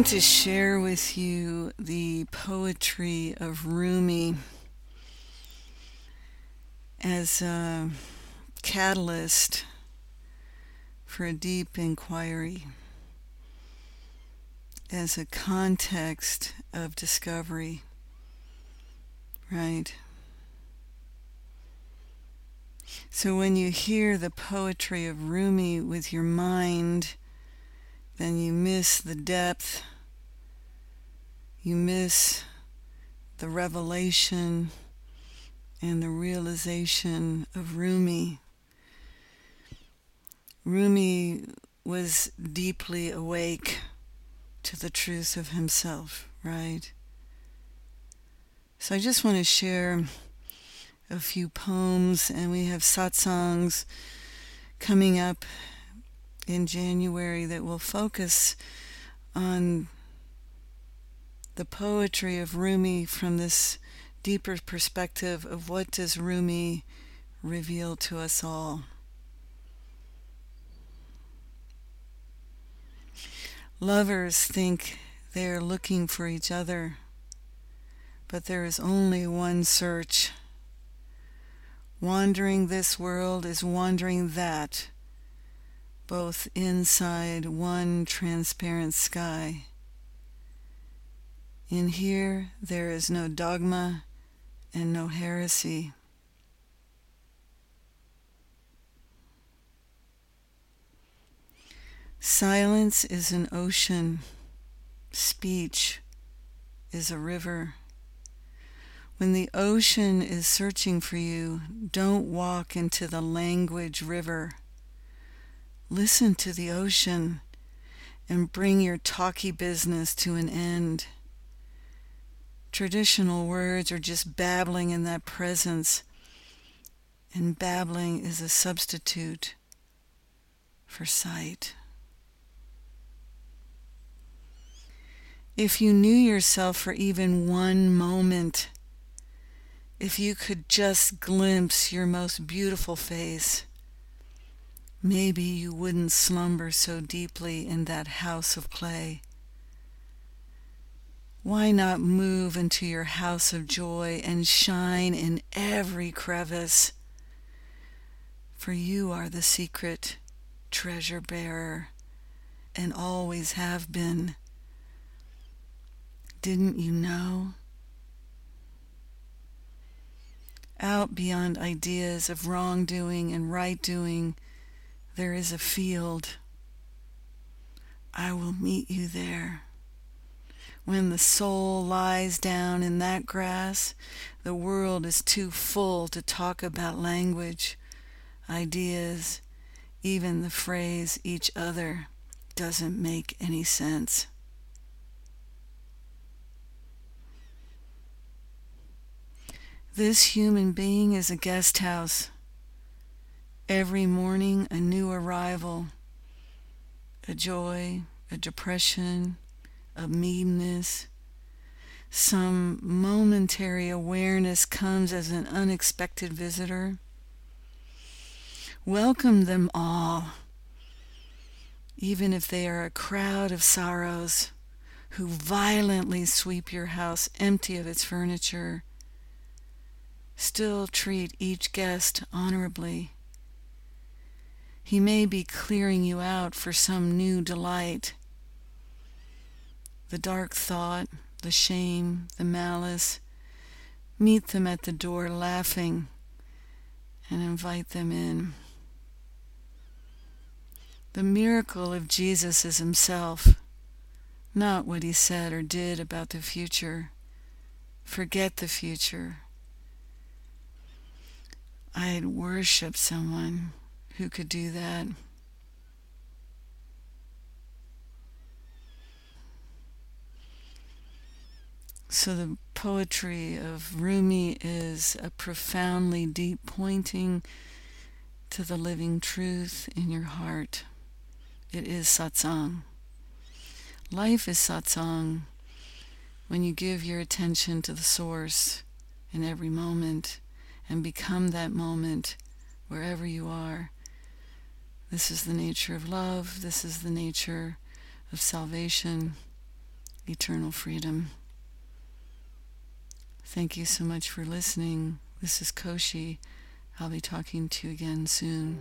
want to share with you the poetry of Rumi as a catalyst for a deep inquiry, as a context of discovery, right? So when you hear the poetry of Rumi with your mind, then you miss the depth, you miss the revelation and the realization of Rumi. Rumi was deeply awake to the truth of himself, right? So I just want to share a few poems, and we have satsangs coming up in January that will focus on the poetry of Rumi from this deeper perspective of what does Rumi reveal to us all. Lovers think they are looking for each other, but there is only one search. Wandering this world is wandering that both inside one transparent sky. In here, there is no dogma and no heresy. Silence is an ocean. Speech is a river. When the ocean is searching for you, don't walk into the language river. Listen to the ocean and bring your talky business to an end. Traditional words are just babbling in that presence, and babbling is a substitute for sight. If you knew yourself for even one moment, if you could just glimpse your most beautiful face, Maybe you wouldn't slumber so deeply in that house of clay. Why not move into your house of joy and shine in every crevice? For you are the secret treasure bearer and always have been. Didn't you know? Out beyond ideas of wrongdoing and right doing there is a field. I will meet you there. When the soul lies down in that grass, the world is too full to talk about language, ideas, even the phrase each other doesn't make any sense. This human being is a guest house Every morning, a new arrival, a joy, a depression, a meanness. Some momentary awareness comes as an unexpected visitor. Welcome them all, even if they are a crowd of sorrows who violently sweep your house empty of its furniture. Still treat each guest honorably he may be clearing you out for some new delight. The dark thought, the shame, the malice, meet them at the door laughing and invite them in. The miracle of Jesus is himself, not what he said or did about the future. Forget the future. I'd worship someone who could do that. So the poetry of Rumi is a profoundly deep pointing to the living truth in your heart. It is satsang. Life is satsang when you give your attention to the source in every moment and become that moment wherever you are this is the nature of love. This is the nature of salvation. eternal freedom. Thank you so much for listening. This is Koshi. I'll be talking to you again soon.